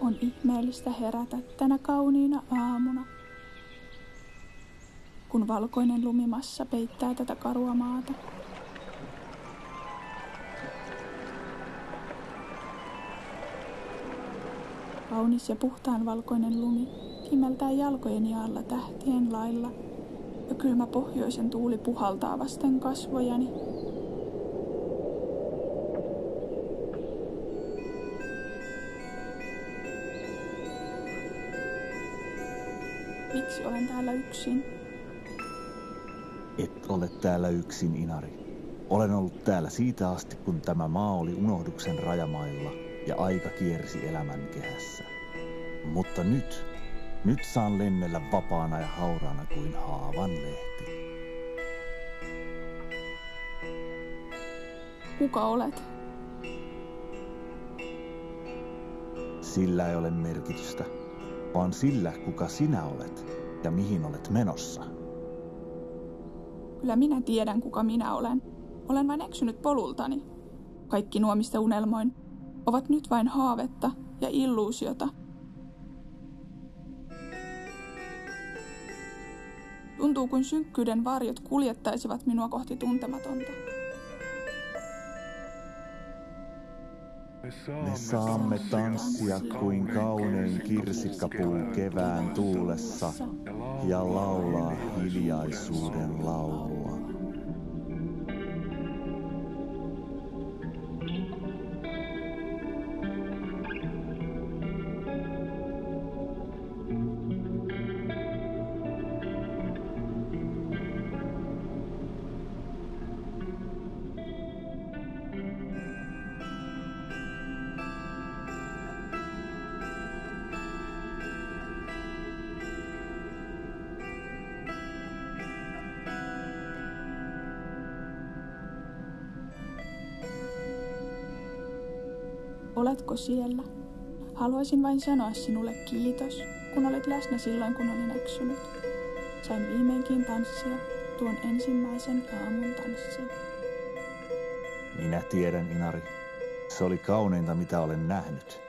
On ihmeellistä herätä tänä kauniina aamuna, kun valkoinen lumimassa peittää tätä karua maata. Kaunis ja puhtaan valkoinen lumi kimeltää jalkojeni alla tähtien lailla ja kylmä pohjoisen tuuli puhaltaa vasten kasvojani. Miksi olen täällä yksin? Et ole täällä yksin, Inari. Olen ollut täällä siitä asti, kun tämä maa oli unohduksen rajamailla ja aika kiersi elämän kehässä. Mutta nyt, nyt saan lennellä vapaana ja hauraana kuin haavan lehti. Kuka olet? Sillä ei ole merkitystä, vaan sillä, kuka sinä olet ja mihin olet menossa. Kyllä minä tiedän, kuka minä olen. Olen vain eksynyt polultani. Kaikki nuo, mistä unelmoin, ovat nyt vain haavetta ja illuusiota. Tuntuu kuin synkkyyden varjot kuljettaisivat minua kohti tuntematonta. Me saamme tanssia kuin kaunein kirsikkapuu kevään tuulessa ja laulaa hiljaisuuden laulua. Oletko siellä? Haluaisin vain sanoa sinulle kiitos, kun olet läsnä silloin, kun olin eksynyt. Sain viimeinkin tanssia tuon ensimmäisen aamun tanssin. Minä tiedän, Inari. Se oli kauneinta, mitä olen nähnyt.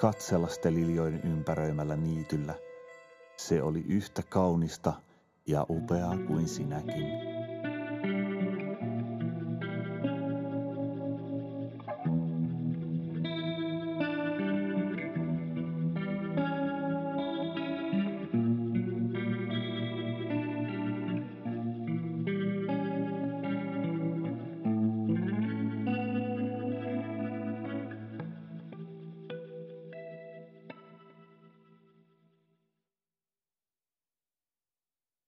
Katsella sitä liljojen ympäröimällä niityllä. Se oli yhtä kaunista ja upeaa kuin sinäkin.